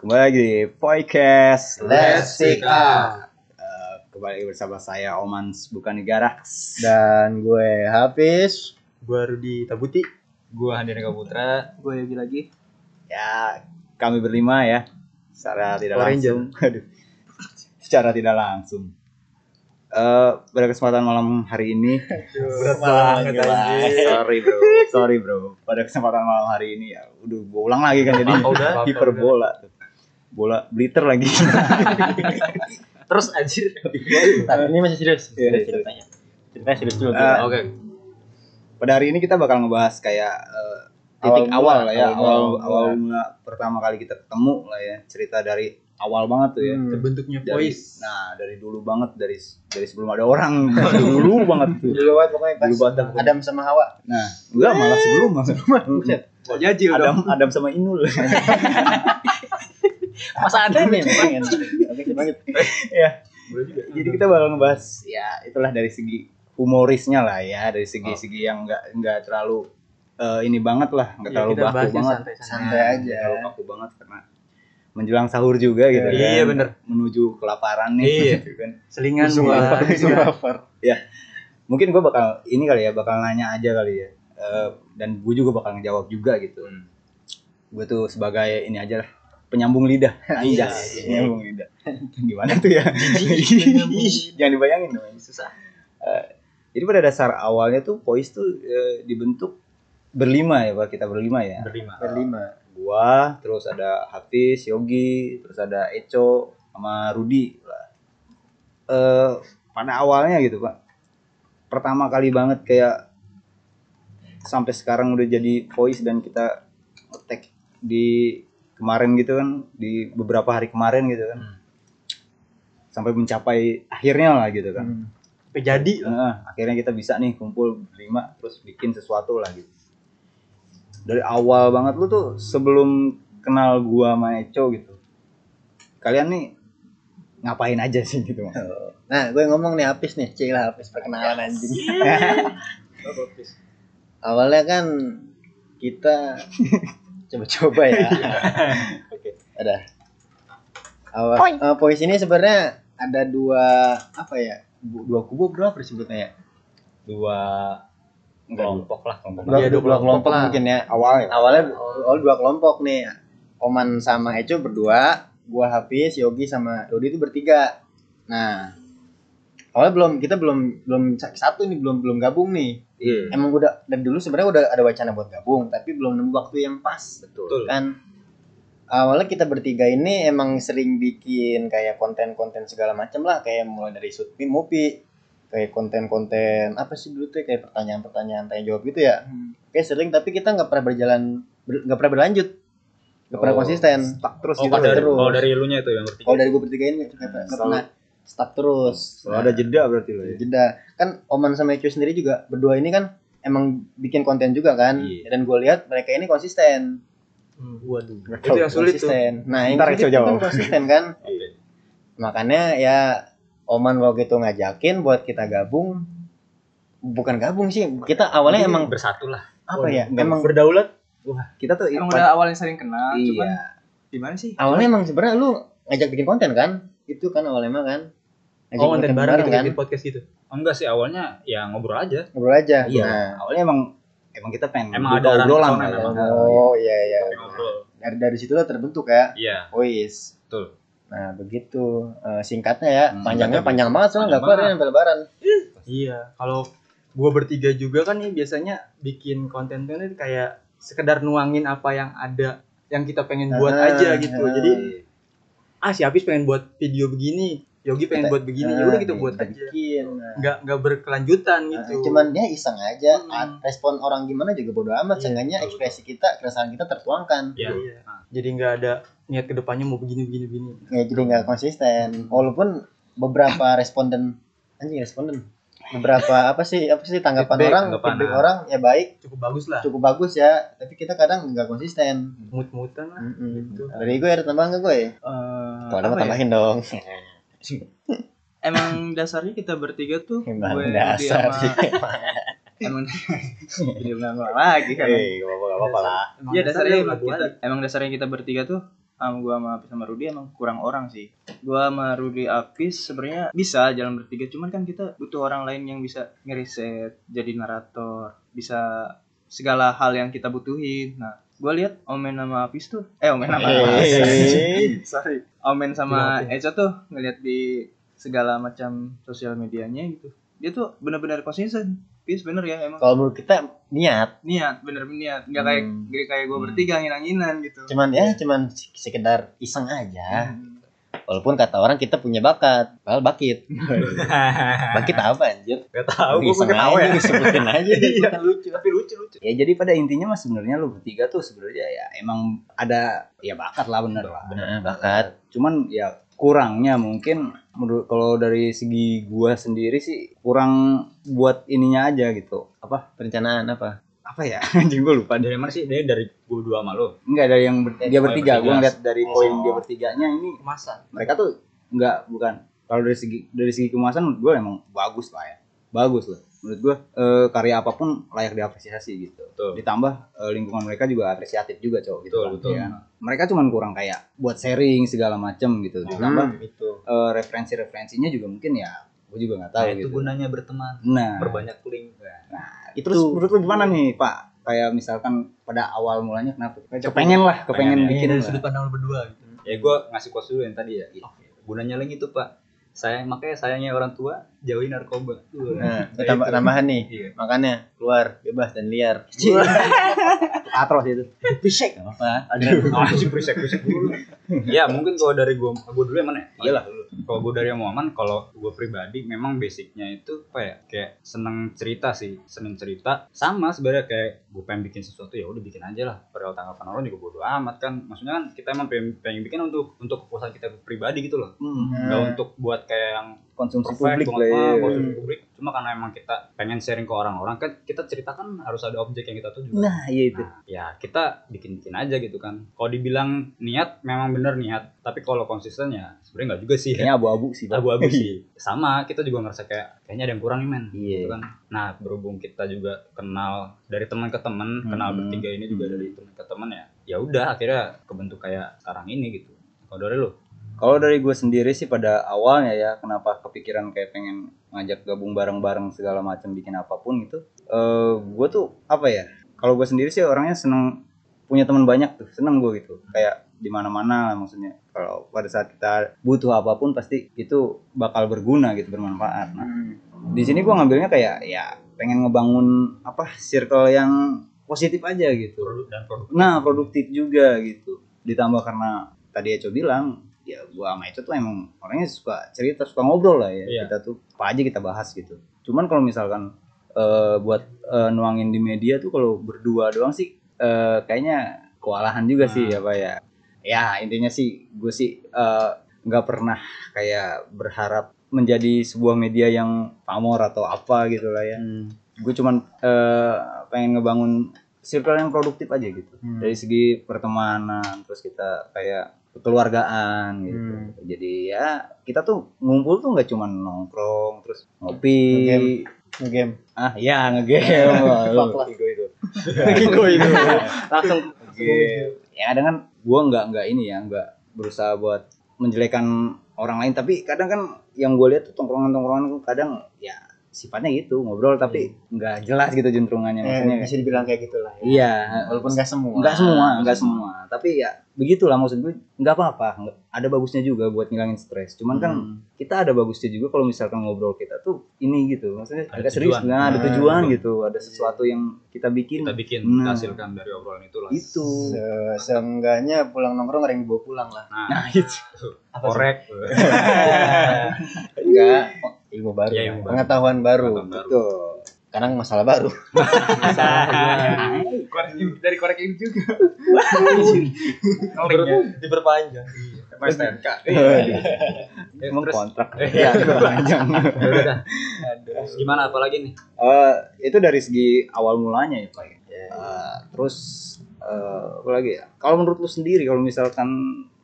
Kembali lagi di podcast Let's Speak Up. Eh, kembali bersama saya Omans bukan negara. Dan gue Hafiz. Gua Rudi Tabuti. Gua Handika Putra. Gue Yogi lagi. Ya, kami berlima ya. Secara tidak langsung. Aduh. Secara tidak langsung. Eh, pada kesempatan malam hari ini Berat banget anjir. sorry bro sorry bro pada kesempatan malam hari ini ya udah gue ulang lagi kan jadi hiperbola tuh. Bola bliter lagi Terus anjir. Tapi ini masih serius. Iya, Serius ceritanya. Ceritanya serius dulu. Eh, Oke. pada hari ini kita bakal ngebahas kayak eh, titik Awal awal, lah ya awal awal awal mula pertama kali kita ketemu lah ya cerita dari awal banget tuh ya Hmm. Terbentuknya dari, voice. nah dari dulu banget dari dari sebelum ada orang dulu banget tuh Dulu banget pokoknya pas Dulu banget. Adam sama Hawa. nah enggak malah sebelum malah Buset. Oh, Adam Adam sama Inul Masa ada nih. Oke, banget. ya jadi kita bakal ngebahas ya itulah dari segi humorisnya lah ya dari segi-segi yang enggak enggak terlalu eh, ini banget lah enggak Iya, terlalu baku banget. Santai Nggak aja. terlalu baku banget karena menjelang sahur juga gitu Iya, kan. bener. menuju kelaparan nih Iya. gitu kan Selingan lapar, lapar. mungkin gue bakal ini kali ya bakal nanya aja kali ya Eh, dan gue juga bakal ngejawab juga gitu Hmm. gue tuh sebagai ini aja lah penyambung lidah. Iya, Anjas, iya. penyambung lidah. Gimana tuh ya? Jangan dibayangin dong susah. Eh, jadi pada dasar awalnya tuh voice tuh eh, dibentuk berlima ya pak? Kita berlima ya? Berlima. Berlima. gua terus ada Hafiz Yogi terus ada Eco sama Rudi eh pada awalnya gitu pak. Pertama kali banget kayak sampai sekarang udah jadi voice dan kita tag di kemarin gitu kan di beberapa hari kemarin gitu kan Hmm. sampai mencapai akhirnya lah gitu kan Hmm. Sampai jadi. Nah, akhirnya kita bisa nih kumpul berlima terus bikin sesuatu lah gitu. Dari awal banget lu tuh sebelum kenal gua sama Eco gitu. Kalian nih ngapain aja sih gitu Mas? Nah, gue ngomong nih Hafiz nih. Cik lah Hafiz perkenalan anjing. Awalnya kan kita coba-coba ya. Oke. Ada. Awal eh, voice ini sebenarnya ada dua apa ya? Dua kubu berapa disebutnya ya? Dua enggak Kelompok lah, kelompok. Dua, Iya, dua dua kelompok kelompok lah. mungkin ya. awal ya. Awalnya awal dua kelompok nih. Oman sama Eco berdua, gua Hafiz, Yogi sama Rudi itu bertiga. Nah, awalnya belum kita belum belum satu nih belum belum gabung nih. Iya. Emang udah dari dulu sebenarnya udah ada wacana buat gabung, tapi belum nemu waktu yang pas. Betul. Kan awalnya kita bertiga ini emang sering bikin kayak konten-konten segala macam lah, kayak mulai dari shoot movie, kayak konten-konten apa sih dulu tuh kayak pertanyaan-pertanyaan tanya jawab gitu ya. Kayak sering tapi kita nggak pernah berjalan ber- nggak pernah berlanjut, nggak pernah Oh, konsisten. Stuck terus Oh, gitu. dari, terus. kalau dari elunya itu yang bertiga. Kalau dari gue bertiga ini nggak pernah- pernah stuck terus. Kalau ada jeda berarti lo ya. jeda kan Oman sama Eco sendiri juga berdua ini kan emang bikin konten juga kan Iya. dan gue lihat mereka ini konsisten Hmm, Waduh. Itu yang sulit tuh. konsisten nah yang Ntar sulit kan konsisten kan Iya. makanya ya Oman waktu itu ngajakin buat kita gabung bukan gabung sih kita awalnya emang bersatu lah. apa ya Enggak, emang Berdaulat. Kita tuh Emang udah awalnya sering kenal, Iya. cuman gimana sih? awalnya emang sebenarnya lu ngajak bikin konten kan itu kan awalnya emang kan ngajak Oh, konten bareng gitu, kan bikin podcast gitu. Oh, enggak sih awalnya ya ngobrol aja. ngobrol aja Iya. nah Awalnya emang emang kita pengen Emang ada obrolan lah ya. oh iya iya dari dari situ lah terbentuk ya Iya, Wis. betul. Nah, begitu. Eh, singkatnya ya, Hmm, panjangnya panjang banget soalnya nggak Panjang kelar ya sampai lebaran. Iya, kalau gua bertiga juga kan nih biasanya bikin konten tuh nih kayak sekedar nuangin apa yang ada yang kita pengen buat Ah, aja gitu. ah. Jadi ah si Hafiz pengen buat video begini, Yogi pengen Kita- buat begini, ya Nah, udah kita buat aja. bikin. Nah, Nggak nggak berkelanjutan nah, gitu. cuman ya iseng aja. Hmm. Respon orang gimana juga bodo amat. Iya, Seenggaknya betul, ekspresi kita, keresahan kita tertuangkan. Iya. Iya. Jadi nggak ada niat ke depannya mau begini begini begini. Ya, jadi nggak konsisten. Walaupun beberapa responden anjing responden beberapa apa sih apa sih tanggapan Feedback, orang tanggapan, feedback ah. orang ya baik Cukup bagus lah. cukup bagus ya tapi kita kadang nggak konsisten Mut-mutan lah. Mm-mm. Gitu. dari gue ada tambahan nggak gue Eh, kalau ada apa mau ya? tambahin dong Emang dasarnya kita bertiga tuh Emang gue dasar sama emang jadi bilang lagi kan. Eh, gak apa-apa, gak apa-apa lah. Iya dasarnya udah kita, emang dasarnya kita bertiga tuh sama gua sama Apis sama Rudi emang kurang orang sih. Gua sama Rudi Apis sebenarnya bisa jalan bertiga, cuman kan kita butuh orang lain yang bisa ngeriset, jadi narator, bisa segala hal yang kita butuhin. Nah, gua lihat Omen sama Apis tuh, eh Omen sama Hey. sorry, Omen sama Eco tuh ngeliat di segala macam sosial medianya gitu. Dia tuh benar-benar konsisten. Pis bener ya emang Kalau menurut kita niat, niat, bener niat. Nggak kayak Hmm. kayak gue bertiga nginan-nginan gitu. cuman ya cuman sekedar iseng aja. Hmm. Walaupun kata orang kita punya bakat, padahal bakit. bakit apa anjir? Gak tau, gue ketawa aja, ya. disebutin aja disebutin lucu. Tapi lucu lucu. Ya jadi pada intinya mas sebenarnya lu bertiga tuh sebenarnya ya emang ada ya bakat lah bener lah. Bener, bakat. Cuman ya kurangnya mungkin menurut kalau dari segi gua sendiri sih kurang buat ininya aja gitu. Apa? Perencanaan apa? Apa ya? Anjing gua lupa. Dari mana sih? Dari dari gue dua sama lo. Enggak dari yang ber- dia bertiga. bertiga. ngeliat dari Oh. poin dia bertiganya ini kemasan mereka tuh enggak bukan kalau dari segi dari segi kemasan menurut gue emang bagus lah ya bagus lah menurut gue eh, karya apa pun layak diapresiasi gitu Betul. ditambah eh, lingkungan mereka juga apresiatif juga cowok gitu Betul, kan, betul. ya mereka cuman kurang kayak buat sharing segala macem gitu ditambah Hmm, itu. eh, referensi-referensinya juga mungkin ya gue juga nggak tahu Nah, itu gitu gunanya berteman. nah Berbanyak link. Itu terus menurut lu gimana nih pak kayak misalkan pada awal mulanya kenapa kepengen lah kepengen Pengen ya. bikin dari lah. sudut pandang lu berdua gitu Ya gue ngasih quotes dulu yang tadi ya. Gunanya link itu pak. Sayang makanya sayangnya orang tua jauhi narkoba. Nah, Nah, tambah tambahan nih. Iya. Makanya keluar bebas dan liar. atros itu Bisik apa? Anjing berisik berisik dulu. ya mungkin kalau dari gue gue dulu yang mana ya? Iyalah. Kalau gue dari Muhammad, kalau gue pribadi memang basicnya itu apa ya? Kayak seneng cerita sih, seneng cerita. Sama sebenarnya kayak gue pengen bikin sesuatu ya udah bikin aja lah. Perihal tanggapan orang juga bodo amat kan. Maksudnya kan kita emang pengen, pengen bikin untuk untuk kepuasan kita pribadi gitu loh. Hmm, Nggak untuk buat kayak yang konsumsi perfect publik lah ya. konsumsi publik. Cuma karena emang kita pengen sharing ke orang-orang kan kita ceritakan harus ada objek yang kita tuju. nah iya itu Nah, ya kita bikin-bikin aja gitu kan. Kalau dibilang niat memang bener niat, tapi kalau konsisten ya sebenarnya nggak juga sih. kayaknya abu-abu sih. Abu-abu sih. Sama, kita juga ngerasa kayak kayaknya ada yang kurang nih men. Iya. Gitu kan. Nah, berhubung kita juga kenal dari teman ke teman, kenal Hmm. bertiga ini juga Hmm. dari teman ke teman ya. Ya udah akhirnya kebentuk kayak sekarang ini gitu. Kalau dari lu? Kalau dari gue sendiri sih pada awalnya ya kenapa kepikiran kayak pengen ngajak gabung bareng-bareng segala macam bikin apa pun gitu. Eh gue tuh apa ya? Kalau gue sendiri sih orangnya seneng punya teman banyak tuh, seneng gue gitu. Kayak di mana-mana lah maksudnya. Kalau pada saat kita butuh apa pun pasti itu bakal berguna gitu, bermanfaat. Nah, di sini gue ngambilnya kayak ya pengen ngebangun apa circle yang positif aja gitu. Produk dan produk. Nah, produktif juga gitu. Ditambah karena tadi Eco bilang, ya gua sama Eco tuh emang orangnya suka cerita, suka ngobrol lah ya. Iya. Kita tuh apa aja kita bahas gitu. Cuman kalau misalkan eh, buat eh, nuangin di media tuh kalau berdua doang sih eh, kayaknya kewalahan juga sih ya Pak ya. Ya, intinya sih gue sih nggak pernah kayak berharap menjadi sebuah media yang pamor atau apa gitu lah ya. Gue cuman eh, pengen ngebangun circle yang produktif aja gitu Hmm. dari segi pertemanan terus kita kayak kekeluargaan gitu Hmm. jadi ya kita tuh ngumpul tuh nggak cuma nongkrong terus ngopi Ngegame. Ngegame. ah ya ngegame Fuck lah. Itu itu. langsung ngegame ya kadang kan gua nggak nggak ini ya nggak berusaha buat menjelekan orang lain tapi kadang kan yang gue lihat tuh tongkrongan tongkrongan tuh kadang ya sifatnya gitu ngobrol tapi nggak jelas gitu juntrungannya maksudnya Eh, bisa dibilang kayak gitulah ya. iya Walaupun nggak semua. Enggak semua, enggak semua. Tapi ya begitulah maksud gue. Enggak apa-apa. Nggak- Ada bagusnya juga buat ngilangin stres. Cuman kan Hmm. kita ada bagusnya juga kalau misalkan ngobrol kita tuh ini gitu. Maksudnya Ada agak serius, nah, ada Nah, tujuan betul. gitu. Ada sesuatu yang kita bikin. Kita bikin, Nah. hasilkan dari obrolan itu lah. Itu. Se- Seenggaknya pulang nongkrong ada yang dibawa pulang lah. Nah, Nah, itu. Korek. Enggak. Ilmu baru. Iya, ilmu baru. Pengetahuan baru. Pengetahuan baru. Tuh. Sekarang masalah baru. Korek dari korek ini juga. diperpanjang. Emang kontrak. Iya. Ya, panjang. Ya udah dah. Terus Gimana apalagi nih? Eh, itu dari segi awal mulanya ya Pak. ya. Eh, terus eh, apa lagi ya? Kalau menurut lu sendiri kalau misalkan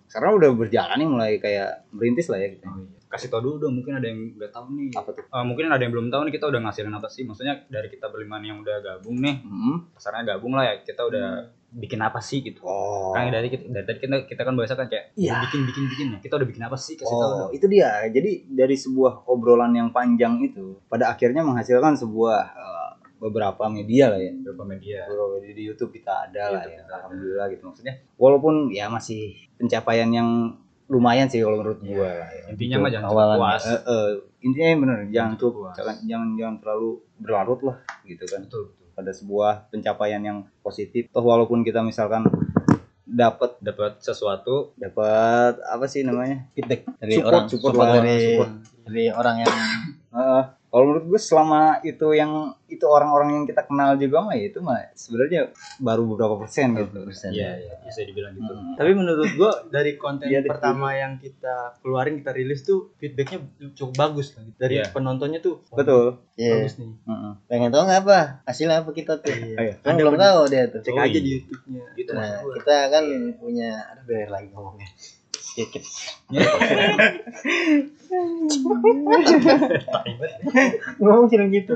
sekarang udah berjalan nih mulai kayak merintis lah ya gitu. Kasih tau dulu dong, mungkin ada yang nggak tahu nih. Apa tuh? Eh, mungkin ada yang belum tahu nih kita udah ngasilin apa sih? Maksudnya dari kita berlima yang udah gabung nih, Hmm. gabung lah ya. Kita udah bikin apa sih gitu Oh. kan dari kita dari tadi kita, kita kan bahasa kan kayak Iya. bikin bikin bikin ya kita udah bikin apa sih kasih tahu Oh, dong itu dia. Jadi dari sebuah obrolan yang panjang itu pada akhirnya menghasilkan sebuah eh, beberapa media lah ya. beberapa media Beberapa media di YouTube kita ada lah YouTube ya. ada. Alhamdulillah gitu maksudnya. Walaupun ya masih pencapaian yang lumayan sih kalau menurut gua lah ya. intinya mah jangan awalan. cepat puas Eh, eh, intinya bener jangan puas. jangan jangan jangan terlalu berlarut lah gitu kan betul betul pada sebuah pencapaian yang positif toh walaupun kita misalkan dapat dapat sesuatu dapat apa sih namanya feedback dari Support, orang support support lah, dari support. dari orang yang Heeh. Kalau menurut gue selama itu yang itu orang-orang yang kita kenal juga mah ya itu mah sebenarnya baru beberapa persen gitu iya iya bisa dibilang gitu Hmm. Tapi menurut gua dari konten Iya, Dik. pertama yang kita keluarin kita rilis tuh feedbacknya cukup bagus lah. Dari Iya. penontonnya tuh oh, betul Iya. bagus nih. Heeh. pengen tahu nggak apa hasilnya apa kita tuh Iya. Ayo. kan Ada belum tahu dia tuh Cek Oh, aja iya. di YouTube-nya. nah maksud gua kita kan punya aduh biar lagi ngomongnya sedikit. Ngomong sih gitu.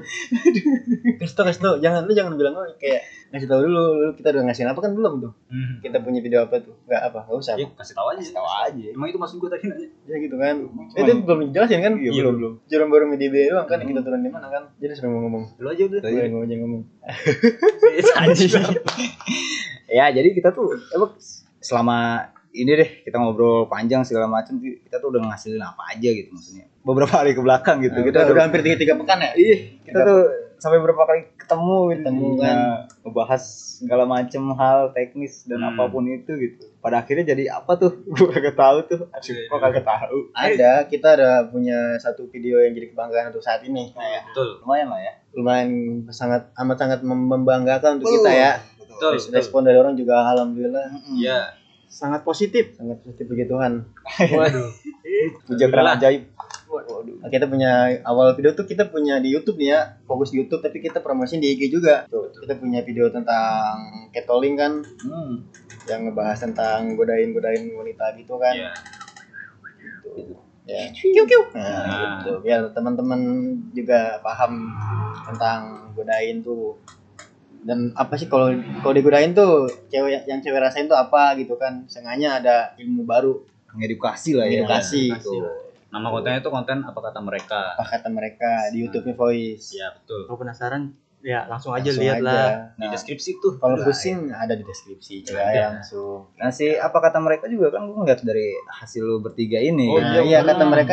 Kasih kasih tau jangan lu jangan bilang oh kayak ngasih tau dulu lu kita udah ngasih apa kan belum tuh. Hmm. kita punya video apa tuh? Nggak apa nggak usah. Ya, kasih tahu aja tahu aja. Emang itu maksud gua tadi nanya. Ya gitu kan. Itu belum dijelasin kan? Iya, belum, belum. Jurum baru media doang kan kita turun di mana kan? Jadi sering mau ngomong lu aja udah. Tadi- Gue ngomong aja ngomong. Ya jadi kita tuh emang selama ini deh kita ngobrol panjang segala macam kita tuh udah ngasilin apa aja gitu maksudnya. Beberapa hari ke belakang gitu Nah, kita udah, udah, hampir tiga tiga pekan ya? Iya kita tuh sampai berapa kali ketemu gitu Ketemu, Nah, kan. ngebahas segala macam hal teknis dan Hmm. apa pun itu gitu. Pada akhirnya jadi apa tuh? Gue kagak tahu tuh. Aduh kok kagak tahu. Ada kita ada punya satu video yang jadi kebanggaan untuk saat ini. Betul. Lumayan lah ya. Lumayan sangat amat sangat mem- membanggakan untuk kita ya. Betul Res- respon dari orang juga alhamdulillah. Iya Sangat positif. sangat positif puji Tuhan. Waduh. puja kerana ajaib. Nah, kita punya awal video tuh kita punya di YouTube nih ya fokus di YouTube tapi kita promosiin di IG juga. Kita punya video tentang catcalling kan hmm. yang ngebahas tentang godain godain wanita gitu kan. Iya. Ya. Nah, Nah. gitu. Biar teman-teman juga paham tentang godain tuh dan apa sih kalau kalau digodain tuh cewek yang cewek rasain tuh apa gitu kan. Sengaja ada ilmu baru. Mengedukasi lah ya. Edukasi edukasi gitu nama kontennya itu konten apa kata mereka? Apa kata mereka di YouTube-nya voice. Iya betul. Kalau penasaran ya langsung aja Langsung lihat aja. lah. di Nah, deskripsi tuh kalau Nah, pusing ada di deskripsi coba ya langsung. Nah si apa kata mereka juga kan gue ngeliat dari hasil lu bertiga ini. Oh, nah, iya kata Hmm. mereka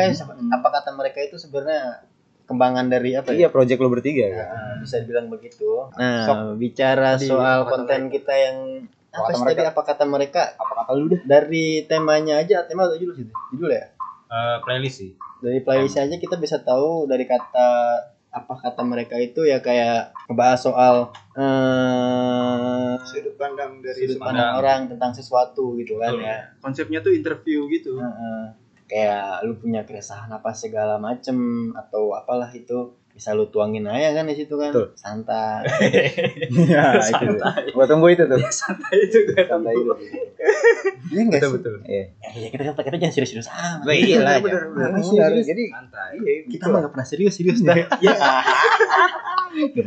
apa kata mereka itu sebenarnya kembangan dari apa ya Iya project lu bertiga kan. Nah, bisa dibilang begitu. Nah, Sok. bicara Tadi, soal konten kita yang Apa sih mereka? tadi apa kata mereka? Apa kata lu dah? Dari temanya aja, tema atau judul sih? Judul ya? Eh, playlist sih Dari playlist aja kita bisa tahu dari kata apa kata mereka itu ya kayak ngebahas soal eh Sudut pandang sudut pandang. pandang orang tentang sesuatu gitu kan Betul. ya. Konsepnya tuh interview gitu. Heeh. Kayak lu punya keresahan apa segala macem atau apalah itu bisa lu tuangin aja kan di situ kan Betul. santai Iya itu. Gua tunggu itu tuh. santai itu gue Santai itu. iya enggak betul sih betul Iya. Ya kita kita, kita jangan serius-serius amat Iya lah. bener, ya. Jadi santai iya kita mah gak pernah serius serius dah Iya.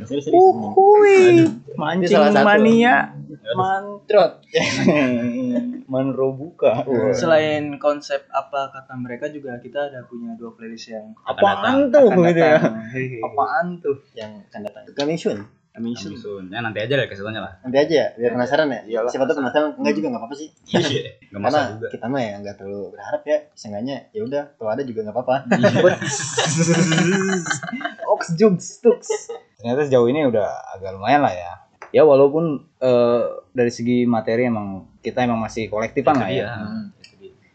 Serius serius Mancing mania. mantrot Manrobuka. Selain konsep apa kata mereka juga kita ada punya dua playlist yang Apaan tuh akan gitu ya? datang. Apaan tuh? yang akan datang coming soon Coming soon. Sun. ya nanti aja deh kasih taunya lah nanti aja ya biar penasaran ya Iyalah. siapa tuh penasaran enggak juga nggak apa-apa sih iya nggak karena masalah juga kita mah ya nggak terlalu berharap ya seenggaknya ya udah kalau ada juga nggak apa-apa Ox Jugs Tux. Ternyata sejauh ini udah agak lumayan lah ya. Ya walaupun eh, dari segi materi emang kita emang masih kolektifan lah ya. Hmm.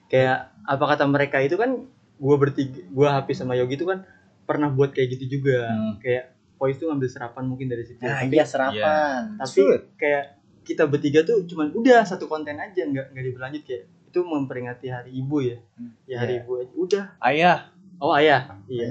Kayak apa kata mereka itu kan gua bertiga gua Hafiz sama Yogi itu kan pernah buat kayak gitu juga. Hmm. Kayak voice tuh ngambil serapan mungkin dari situ. nah tapi iya serapan tapi Betul. kayak kita bertiga tuh cuman udah satu konten aja nggak nggak diberlanjut kayak itu memperingati hari ibu ya. Ya hari Iya. ibu aja. Udah. Ayah. Oh ayah. Iya.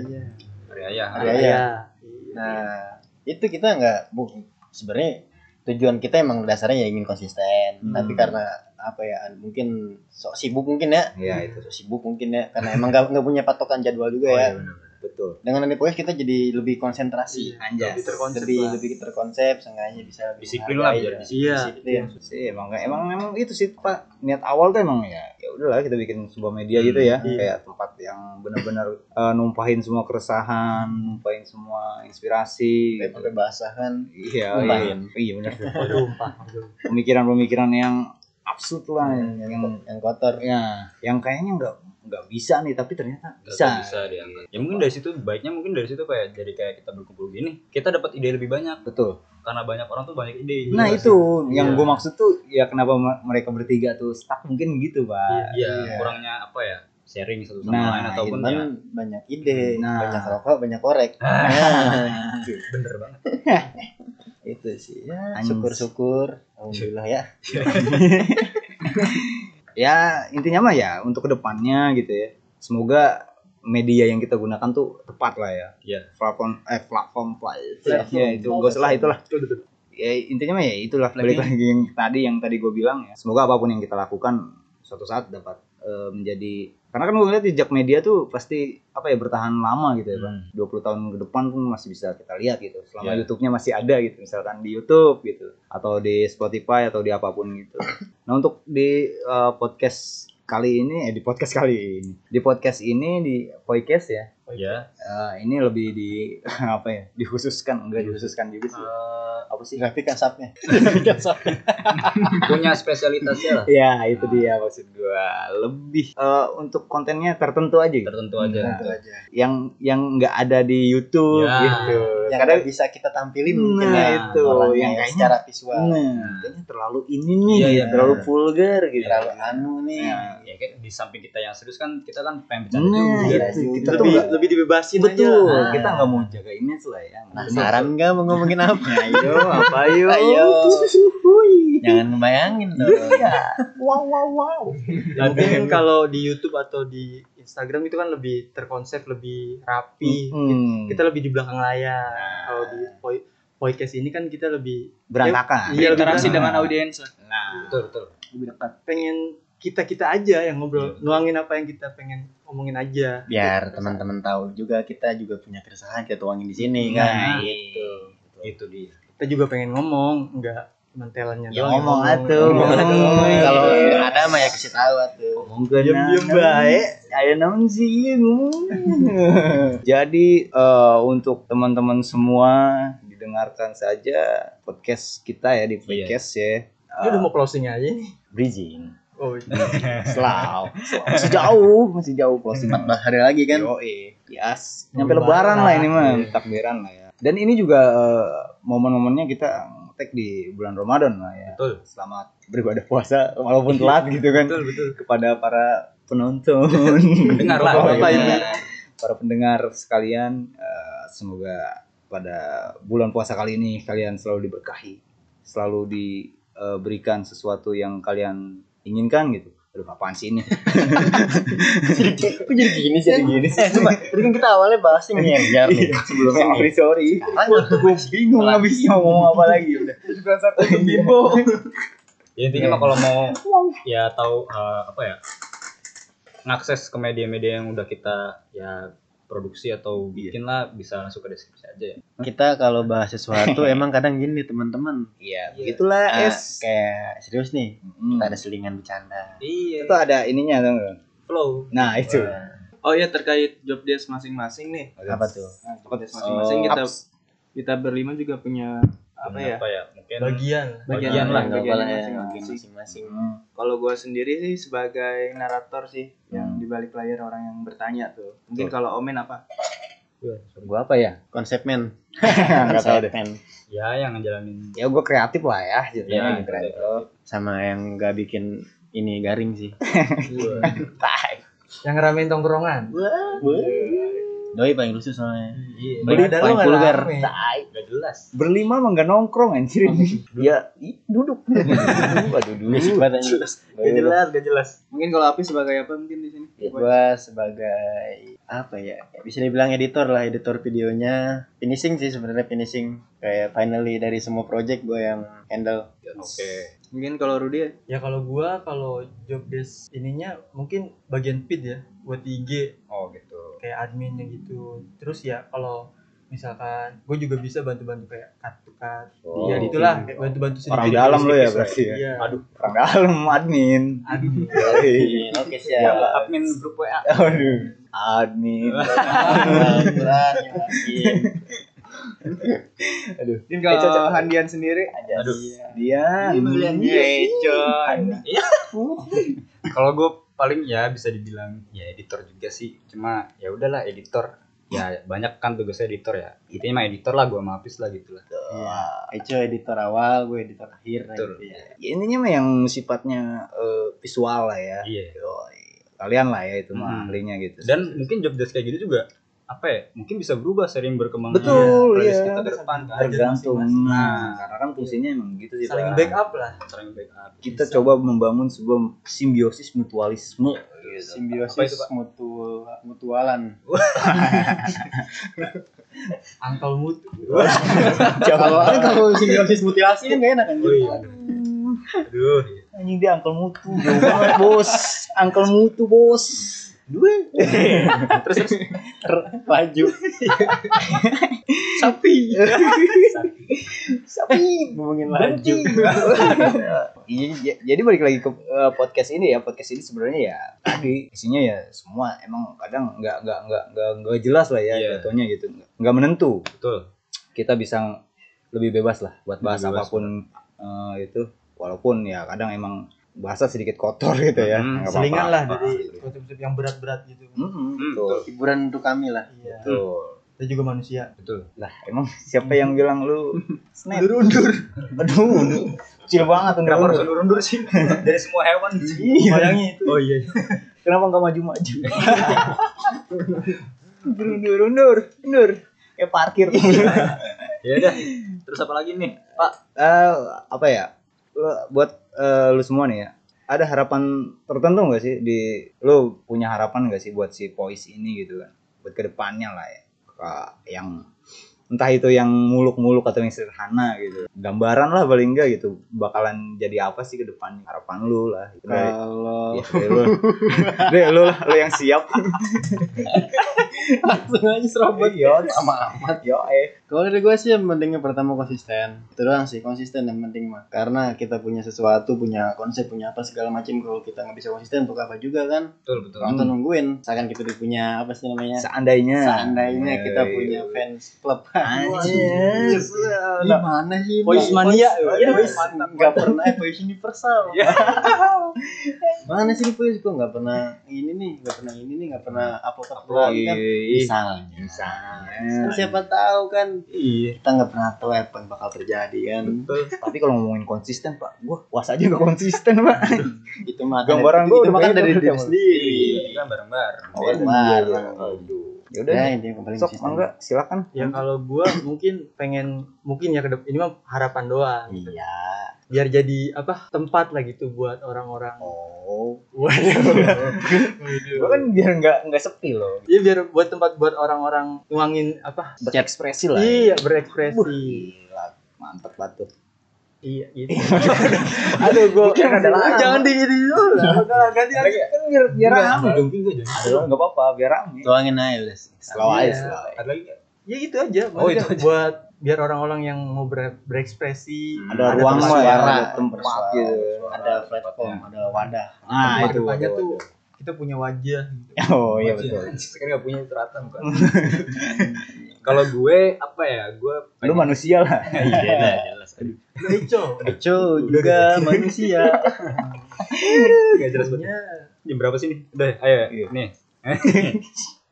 hari ayah Hari Ayah. ayah. Iya. Nah, itu kita nggak bu sebenarnya tujuan kita emang dasarnya ya ingin konsisten, Hmm. tapi karena apa ya mungkin sok sibuk mungkin ya, Iya itu. sok sibuk mungkin ya, karena emang nggak nggak punya patokan jadwal juga Oh, ya. benar. Betul dengan ada podcast kita jadi lebih konsentrasi anjas Lebih terkonsep lebih lah. lebih terkonsep seenggaknya bisa lebih Disiplin lah, biar ya. disiplin. Iya. Disiplin. sih emang emang emang itu sih pak niat awal tuh emang ya ya udahlah kita bikin sebuah media gitu ya Iya. kayak tempat yang benar-benar eh, numpahin semua keresahan numpahin semua inspirasi Kayak pakai bahasa kan iya numpahin. iya, iya benar pemikiran-pemikiran yang absurd lah yang, yang yang kotor ya yang kayaknya nggak nggak bisa nih tapi ternyata bisa bisa. bisa diangkat. Ya mungkin dari situ baiknya mungkin dari situ kayak jadi kayak kita berkumpul gini kita dapat ide lebih banyak. Betul. Karena banyak orang tuh banyak ide. Nah Iya itu sih? yang Iya. gue maksud tuh ya kenapa me- mereka bertiga tuh stuck mungkin gitu pak. Iya kurangnya apa ya sharing satu sama Nah, lain ataupun ya. Banyak ide. Nah. banyak rokok banyak korek. Bener banget. Itu sih. Ya Anjing. syukur-syukur. Alhamdulillah ya ya intinya mah ya untuk ke depannya gitu ya. Semoga media yang kita gunakan tuh tepat lah ya. Iya. platform eh platform Platform. ya itu. Gak usah lah itulah. Ya intinya mah ya itulah. Balik lagi yang tadi yang tadi gue bilang ya. Semoga apa pun yang kita lakukan suatu saat dapat eh, menjadi karena kan gue ngeliat jejak media tuh pasti apa ya bertahan lama gitu ya bang. 20 tahun ke depan pun masih bisa kita lihat gitu. Selama Iya. YouTube-nya masih ada gitu misalkan di YouTube gitu atau di Spotify atau di apa pun gitu. Nah untuk di eh, podcast kali ini eh di podcast kali ini di podcast ini di podcast ya ya. Eh, ini lebih di apa ya dikhususkan enggak dikhususkan juga sih. Apa sih? Grafik kasapnya punya spesialitasnya lah. Ya itu dia maksud gua. Lebih eh, untuk kontennya tertentu aja gitu. tertentu aja. Itu aja. Yang yang nggak ada di YouTube Ya. gitu. yang Kadang bisa kita tampilin mungkin Nah, ya. itu. orangnya Yang ya, kayaknya- secara visual. Nah, kayaknya terlalu ini nih, Iya, iya, terlalu vulgar gitu. terlalu anu nih. Ya. ya kayak di samping kita yang serius kan kita kan pengen bercanda Nah, juga. Iya, itu juga. kita tuh lebih lebih dibebasin aja betul. lah. Kita nggak mau jaga image lah ya. penasaran nggak mau ngomongin apa Ayo, apa ayo? Ayo. Jangan ngebayangin dong Iya. Wow, wow, wow. Ya, mungkin kalau di YouTube atau di Instagram itu kan lebih terkonsep lebih rapi Hmm. kita lebih di belakang layar kalau di poi- podcast ini kan kita lebih berantakan. Iya, lebih interaksi dengan audiens. Nah, betul betul lebih dekat pengen kita kita aja yang ngobrol nuangin apa yang kita pengen ngomongin aja. Biar teman-teman tahu juga kita juga punya keresahan kita tuangin di sini Nah, kan? itu. itu dia. Kita juga pengen ngomong enggak cuma telannya Ya doang ngomong atuh. Ngomong atuh. kalau Iya. ada mah ya kasih tahu tuh ngomong ke Diem-diem baik. Ayo naon sih ngomong. Jadi eh, untuk teman-teman semua didengarkan saja podcast kita ya di podcast ya. Ini udah mau closing aja nih. Bridging oh slow masih jauh masih jauh closing 14 hari lagi kan Yo, yes. Nyampe Lebaran. lebaran lah ini mah, Iya. takbiran lah ya. Dan ini juga eh, momen-momennya kita tag di bulan Ramadan lah ya. betul Selamat beribadah puasa walaupun telat gitu kan. betul betul Kepada para penonton. Dengar lah. Iya. ini. Para pendengar sekalian, eh, semoga pada bulan puasa kali ini kalian selalu diberkahi, selalu diberikan sesuatu yang kalian inginkan gitu. Aduh, apaan sih ini? kok jadi gini sih? Jadi gini. Eh coba tadi kan kita awalnya bahas yang biar nih sebelum sorry, sorry. sekarang gue bingung habis ngomong apa lagi udah. Bimbo ya intinya mah kalau mau ya tahu eh, apa ya ngakses ke media-media yang udah kita ya produksi atau bikin lah bisa langsung ke deskripsi aja ya. Kita kalau bahas sesuatu emang kadang gini teman-teman. Iya. Begitulah Ah, es. kayak serius nih Hmm. kita ada selingan bercanda. Iya. Itu ada ininya tuh nggak? flow. Nah itu. Oh iya terkait job desk masing-masing nih. apa tuh? Nah, job desk masing-masing Oh, kita ups. kita berlima juga punya apa ya? apa ya? Mungkin bagian. Bagian bagian lah masing-masing. bagian masing-masing. Hmm. Kalau gua sendiri sih sebagai narator sih yang Hmm. di balik layar orang yang bertanya tuh. Mungkin kalau Omen apa? gua apa ya? Konsepmen nggak tahu deh. Konsepmen ya yang ngejalanin. Ya gua kreatif lah ya gitu Iya, ya kreatif. Sama yang nggak bikin ini garing sih. Tai. yang ngeramein tongkrongan doi paling lucu soalnya. Iya Badan lu paling vulgar. rame. Tai. gak jelas. Berlima mah nggak nongkrong anjir. Ini ya ih, duduk. Duduk banget anjing. gak jelas gak jelas. Mungkin kalau Api sebagai apa mungkin di sini? Ya, gua sebagai apa ya? Bisa dibilang editor lah editor videonya. Finishing sih sebenarnya finishing. Kayak finally dari semua project gue yang handle. Oke. Mungkin kalau Rudi ya? ya kalau gua kalau job desk ininya mungkin bagian feed ya buat IG oh gitu kayak adminnya gitu. Terus ya kalau misalkan gue juga bisa bantu-bantu kayak cut to cut Oh, ya itulah kayak bantu-bantu sedikit orang dalam lo ya berarti ya? Iya. Aduh, orang dalam admin. Admin Yoi. Oke siap. admin grup WA. Aduh, admin. Berat. Aduh. Mungkin kalau Handian sendiri? Aduh. Dia Eco Kalau gue paling ya bisa dibilang ya editor juga sih. Cuma ya udahlah editor. Ya banyak kan tugasnya editor ya. Intinya mah editor lah gue sama Apis lah gitu lah. Iya. Eco editor awal, gue editor akhir Betul. gitu ya. Ya, intinya mah yang sifatnya eh, visual lah ya. Iya. Kalian lah ya itu mah Hmm. ahlinya gitu. Dan mungkin job desk kayak gitu juga apa ya? Mungkin bisa berubah sering berkembang. Betul, playlist iya. kita ke depan kan. tergantung. Nah, karena kan fungsinya emang gitu sih. saling backup lah Sering backup. Kita coba membangun sebuah simbiosis mutualisme. Gitu. Simbiosis Apa itu, Pak? mutu mutualan. angkal mutu Kalau kan kalau simbiosis mutilasi kan gak enak kan. Oh iya. Aduh. Anjing dia angkel mutu, jauh banget bos. Angkel mutu bos. Dua. Terus terus Laju. Sapi. Sapi ngomongin laju. Iya, jadi balik lagi ke eh, podcast ini ya. Podcast ini sebenarnya ya tadi isinya ya semua emang kadang nggak nggak nggak nggak nggak jelas lah ya jatuhnya gitu. Nggak- menentu. betul. Kita bisa lebih bebas lah buat bahas Lebih bebas, apa pun eh, itu. Walaupun ya kadang emang bahasa sedikit kotor gitu ya. Hmm, Nggak selingan lah dari kutip-kutip yang berat-berat gitu Mm-mm, Hmm, betul. Hiburan untuk kami lah. iya Betul. kita juga manusia Betul. Lah, emang siapa yang bilang lu snap? undur Aduh, undur. kecil banget undur. Kenapa harus undur-undur sih? Dari semua hewan Iya. bayangin itu Oh iya. Kenapa nggak maju-maju? undur, undur, undur, undur. Kayak parkir. Ya udah. Terus apa lagi nih, Pak? Eh, apa ya? Buat eh, lu semua nih ya. Ada harapan tertentu nggak sih di lu punya harapan nggak sih buat si Poise ini gitu kan? Buat ke depannya lah ya. Ka- yang entah itu yang muluk-muluk atau yang sederhana gitu. Gambaran lah paling enggak gitu. Bakalan jadi apa sih ke depannya? Harapan lu lah. Gitu. Kalau Ya, dari lu. Dari lu lah, lu yang siap. langsung aja serobot Yo, sama amat. yo eh. Kalau dari gue sih yang pentingnya pertama konsisten. Itu doang sih konsisten yang penting mah. Karena kita punya sesuatu, punya konsep, punya apa segala macam. Kalau kita nggak bisa konsisten untuk apa juga kan? Betul, betul. Orang tuh nungguin. Misalkan kita punya apa sih namanya? Seandainya. Seandainya kita punya fans club. Anjir. Gimana sih? Voice mania. Iya, voice nggak pernah voice universal. Mana sih voice? Gue nggak pernah ini nih, nggak pernah ini nih, nggak pernah upload upload kan? Ih, Misalnya. misalnya. Siapa tahu kan Iya. kita nggak pernah tahu apa yang bakal terjadi kan. Tapi kalau ngomongin konsisten, Pak, gua puas aja gak konsisten, Pak. Itu mah Gambaran itu, gua itu kan beda dari diri sama. sendiri. Iya, kan bareng-bareng. Oh, bareng. Aduh. Ya udah, yang paling sok enggak silakan. ya kalau gua mungkin pengen mungkin ya ke ini mah harapan doang Iya. Biar jadi apa tempat lah gitu buat orang-orang Oh. waduh kan biar enggak enggak sepi loh. Iya biar buat tempat buat orang-orang nuangin apa Berekspresi lah. iya berekspresi Gila, mantep banget tuh. iya gitu Aduh, gua kan ada Ah, jangan di ini dulu lah ganti lagi kan biar biar rame dong. Enggak, enggak, Aduh, enggak apa-apa, biar rame. Tuangin aja udah. Slow Iya. aja, slow aja. Ada lagi nggak? Ya gitu aja Oh, itu aja. buat biar orang-orang yang mau ber- berekspresi Ada Ada ruang lah ya, bersuara, ada tempat gitu. Ada platform, ada wadah. Nah, tempat itu waduh, tuh kita punya wajah gitu. Oh, iya betul. Sekarang nggak punya terata bukan. Kalau gue apa ya? Gue Lu manusia lah. Iya, jelas. Aduh, Eco Eco juga manusia. nggak jelas banget. punya Jam berapa sih nih? Udah, ayo. Iya. Nih.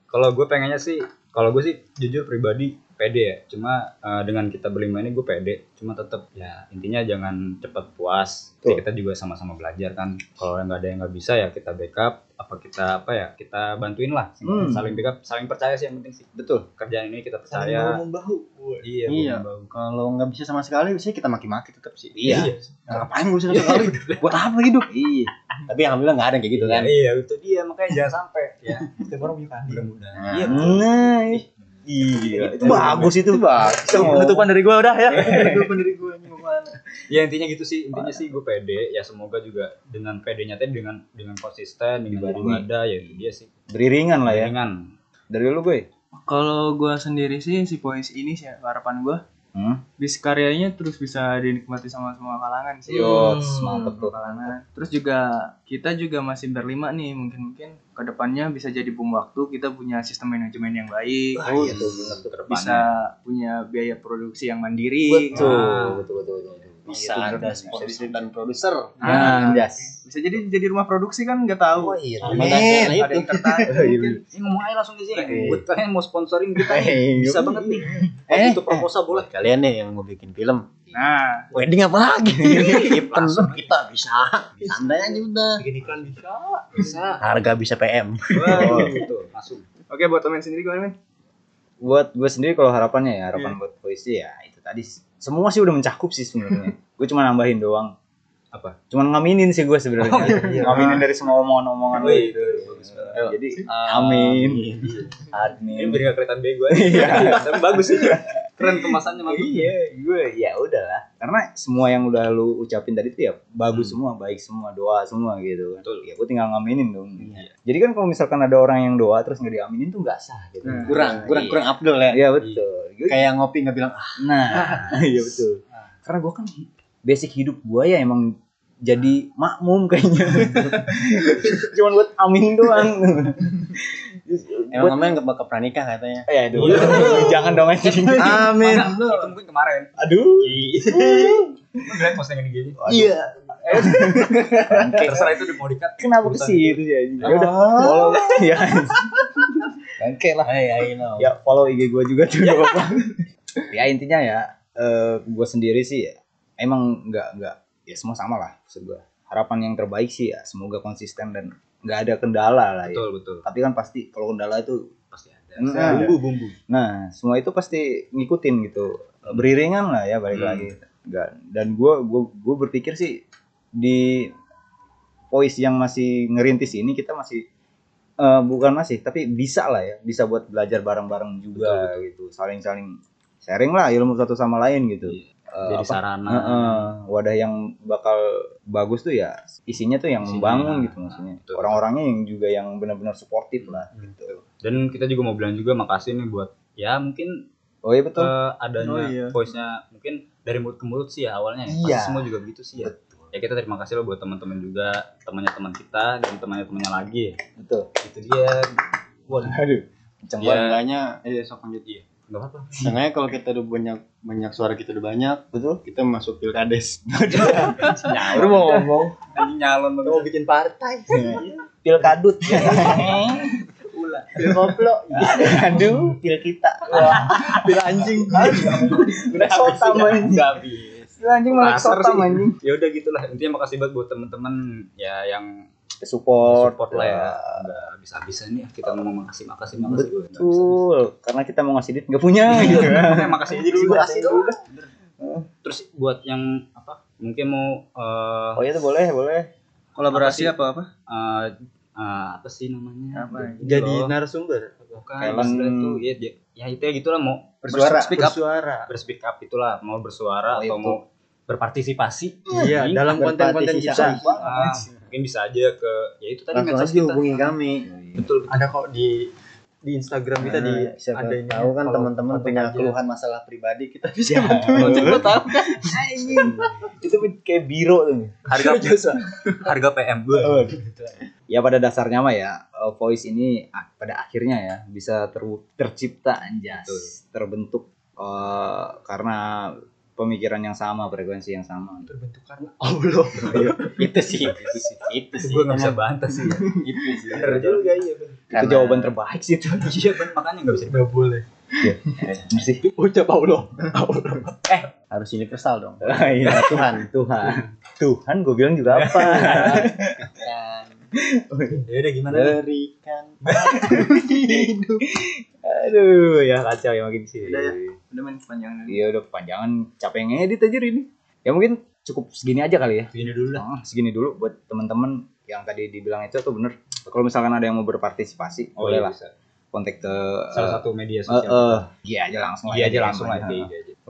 kalau gue pengennya sih, kalau gue sih jujur pribadi pede ya. Cuma eh, dengan kita berlima ini gue pede. Cuma tetap ya intinya jangan cepat puas. Tuh. Kita juga sama-sama belajar kan. Kalau nggak ada yang nggak bisa ya kita backup. Apa kita apa ya? Kita bantuin lah. Hmm. Saling backup, saling percaya sih yang penting sih. Betul. Kerjaan ini kita saling percaya. bahu membahu Iya. Iya. Kalau nggak bisa sama sekali, biasanya kita maki-maki tetap sih. Iya. Nah, ngapain gue sama sekali? Buat apa hidup? Iya. Tapi alhamdulillah nggak ada yang kayak gitu kan. Iya, itu dia makanya jangan sampai ya. setiap orang punya keahlian Mudah-mudahan. Nah, Iya, Nah, iya. Itu bagus itu. bagus. Itu penutupan dari gua udah ya Penutupan dari gue gimana? Ya intinya gitu sih, intinya sih gue pede. Ya semoga juga dengan pedenya tadi dengan dengan konsisten, dengan Ibadah. ibadah ya itu dia sih. beriringan lah ya. Ringan. Dari lu gue. Kalau gua sendiri sih si puisi ini sih harapan gua Hmm? bis karyanya terus bisa dinikmati sama semua kalangan sih. Yots, mantep tuh. kalangan. Terus juga kita juga masih berlima nih mungkin mungkin ke depannya bisa jadi bom waktu kita punya sistem manajemen yang baik. Oh, iya tuh bener tuh. bisa punya biaya produksi yang mandiri. Betul, Ah. betul, betul, betul. Bisa Iya, ada sponsor dan produser Nah. Bisa jadi jadi rumah produksi kan nggak tahu. iya. Amin. Ada yang tertarik. mungkin. Ini ngomong aja langsung di sini. Eh. Buat kalian mau sponsorin kita Eh, bisa banget nih. Eh, Itu proposal boleh. kalian nih yang mau bikin film Nah, wedding apa lagi event kita bisa santai aja udah bikin iklan bisa Bisa. harga bisa PM Oh, Gitu, langsung. oke buat temen sendiri gimana men? buat gue sendiri kalau harapannya ya harapan buat puisi ya itu tadi semua sih udah mencakup sih sebenarnya. Gue cuma nambahin doang. Apa? cuman ngaminin sih gue sebenarnya. Ngaminin dari semua omongan-omongan Oh, iya, banget. jadi amin. Ini amin. Biar gak kelihatan bego aja. Iya. Tapi bagus sih. Keren kemasannya mantap. iya gue ya udahlah. Karena semua yang udah lu ucapin tadi tuh ya bagus semua baik semua doa semua gitu kan. Betul. ya gue tinggal ngaminin dong. Jadi kan kalau misalkan ada orang yang doa terus nggak diaminin tuh nggak sah gitu. Nah, kurang kurang Iya. kurang Abdul ya. Iya betul Gue- kayak ngopi nggak bilang ah Nah, iya betul. Karena gua kan basic hidup gua ya emang jadi makmum kayaknya. Cuman buat amin doang. emang ngomongnya nggak bakal pernah nikah katanya ya aduh. Jangan dong anjing. amin Mana? Itu mungkin kemarin. Aduh. Kalian postingan gini. Iya. Terserah itu mau dikat. Kenapa ke anjing? Ya udah Ah. follow ya. Oke lah. hey I know Ya follow IG gua juga tuh gak apa-apa. ya intinya ya eh gua sendiri sih ya, emang nggak nggak ya semua sama lah maksud gua. Harapan yang terbaik sih ya semoga konsisten dan nggak ada kendala lah ya. Betul, betul. Tapi kan pasti kalau kendala itu Pasti ada. Nah, Bumbu, bumbu. Nah, semua itu pasti ngikutin gitu. Beriringan lah ya balik Hmm. lagi. Enggak. Dan gua gua gua berpikir sih di voice yang masih ngerintis ini kita masih eh, bukan masih tapi bisa lah ya, bisa buat belajar bareng-bareng juga gitu. Saling-saling sharing lah ilmu satu sama lain gitu. Eh, Jadi apa- sarana. Heeh, wadah yang bakal bagus tuh ya isinya tuh yang Isinya. membangun gitu maksudnya. Betul. Orang-orangnya yang juga yang benar-benar suportif lah Hmm. gitu. Dan kita juga mau bilang juga makasih nih buat ya mungkin Oh iya betul. eh, adanya Oh, iya. voice-nya mungkin dari mulut ke mulut sih ya awalnya ya. Iya. Pasti semua juga begitu sih ya. Ya kita terima kasih loh buat teman-teman juga, temannya teman kita dan temannya temannya lagi. ya. betul. Itu dia. Wah, Aduh. Kenceng Iya. banget. Seenggaknya eh sok lanjut iya. Enggak apa-apa. seenggaknya kalau kita udah banyak banyak suara kita udah banyak Betul. kita masuk pilkades Baru mau ngomong nyalon mau bikin partai pil kadut. Pil koplo. Aduh, pil kita. Wah, pil anjing udah. Enggak habis. Pil anjing malah sotam sih. anjing. Ya udah gitulah. Intinya makasih banget buat teman-teman ya yang Support, support lah ya. Enggak habis-habisan nih kita ngomong makasih makasih makasih. Betul, karena kita mau ngasih duit nggak punya gitu. Makasih, makasih aja dulu. Makasih dulu. Terus buat yang apa? Mungkin mau eh Oh iya tuh boleh, boleh. Kolaborasi Apa apa eh, eh, apa sih namanya? Apa? Gitu jadi loh. narasumber bukan itu ya, ya, ya itu ya gitulah mau Bersuara. Speak up. bersuara berspeak up itulah mau bersuara Oh, atau mau berpartisipasi iya Ini dalam konten-konten kita. Ah, mungkin bisa aja ke ya itu tadi langsung medsos kita. hubungi kami. Betul ada kok di di Instagram kita di Nah, siapa ada tahu kan teman-teman punya aja. keluhan masalah pribadi kita bisa Ya. bantu Lo tahu kan? Itu kayak biro tuh. harga harga PM Ya pada dasarnya mah ya eh, voice ini ah, pada akhirnya ya bisa ter- tercipta anjas, Betul. terbentuk eh, karena pemikiran yang sama, frekuensi yang sama. terbentuk karena Allah itu sih itu sih itu sih gue nggak bisa bantah sih ya. itu sih bener juga iya. Itu Karena- jawaban terbaik sih itu. iya Ben makanya nggak bisa nggak boleh Bener sih. ucap Allah Allah harus universal dong Ah, iya. Tuhan Tuhan. Tuhan gue bilang juga apa? Ya udah gimana berikan hidup. Aduh, ya kacau ya makin sih. Udah ya. Udah main kepanjangan. Iya udah kepanjangan capek ngedit aja ini. Ya mungkin cukup segini aja kali ya. Begini dulu lah Ah, segini dulu buat teman-teman yang tadi dibilang itu tuh bener. Kalau misalkan ada yang mau berpartisipasi, boleh iya lah kontak ke salah satu media sosial eh, iya aja langsung iya aja DM langsung aja.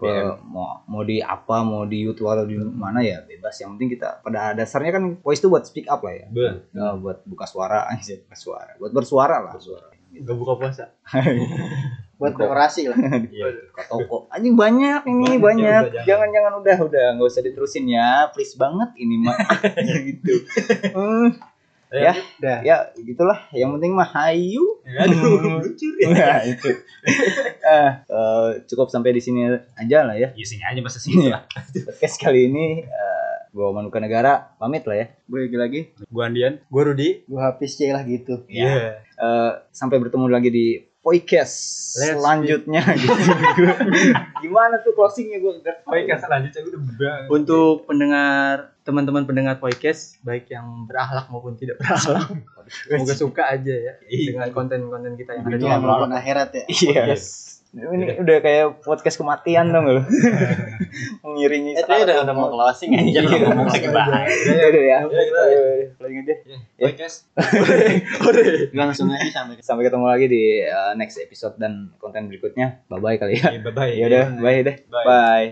Iya. Eh, mau mau di apa mau di YouTube atau di mana ya bebas. Yang penting kita pada dasarnya kan voice itu buat speak up lah ya. Nah, buat buka suara aja buka suara. Buat bersuara lah. Gak buka puasa. buat berorasi lah. Ke toko. Anjing banyak ini Banyak, banyak. ya udah, jangan. Jangan udah udah. Nggak usah diterusin ya. Please banget ini mah gitu Hmm, ya Udah. ya gitulah yang penting mah hayu Aduh, lucu ya. nah itu Eh, eh, cukup sampai di sini aja lah ya Ya sini aja masa sini lah. podcast kali ini eh, gua Manuka Negara pamit lah ya gue lagi lagi Gua Andian. Gue Rudi. gua habis C lah gitu Iya. Eh, sampai bertemu lagi di podcast Let's selanjutnya. Gitu. gimana tuh closingnya gue Podcast selanjutnya udah banget. Untuk pendengar teman-teman pendengar podcast baik yang berakhlak maupun tidak berakhlak, semoga suka aja ya dengan konten-konten kita yang ada di akhirat ya. Iya ini udah kayak podcast kematian dong lo mengiringi eh tadi udah udah mau closing aja Iya. ngomong lagi bahaya ya. Udah ya. Ya, closing aja Podcast. langsung aja sampai sampai ketemu lagi di uh, next episode dan konten berikutnya. Bye bye kali ya. Bye bye. ya udah bye deh. Bye. bye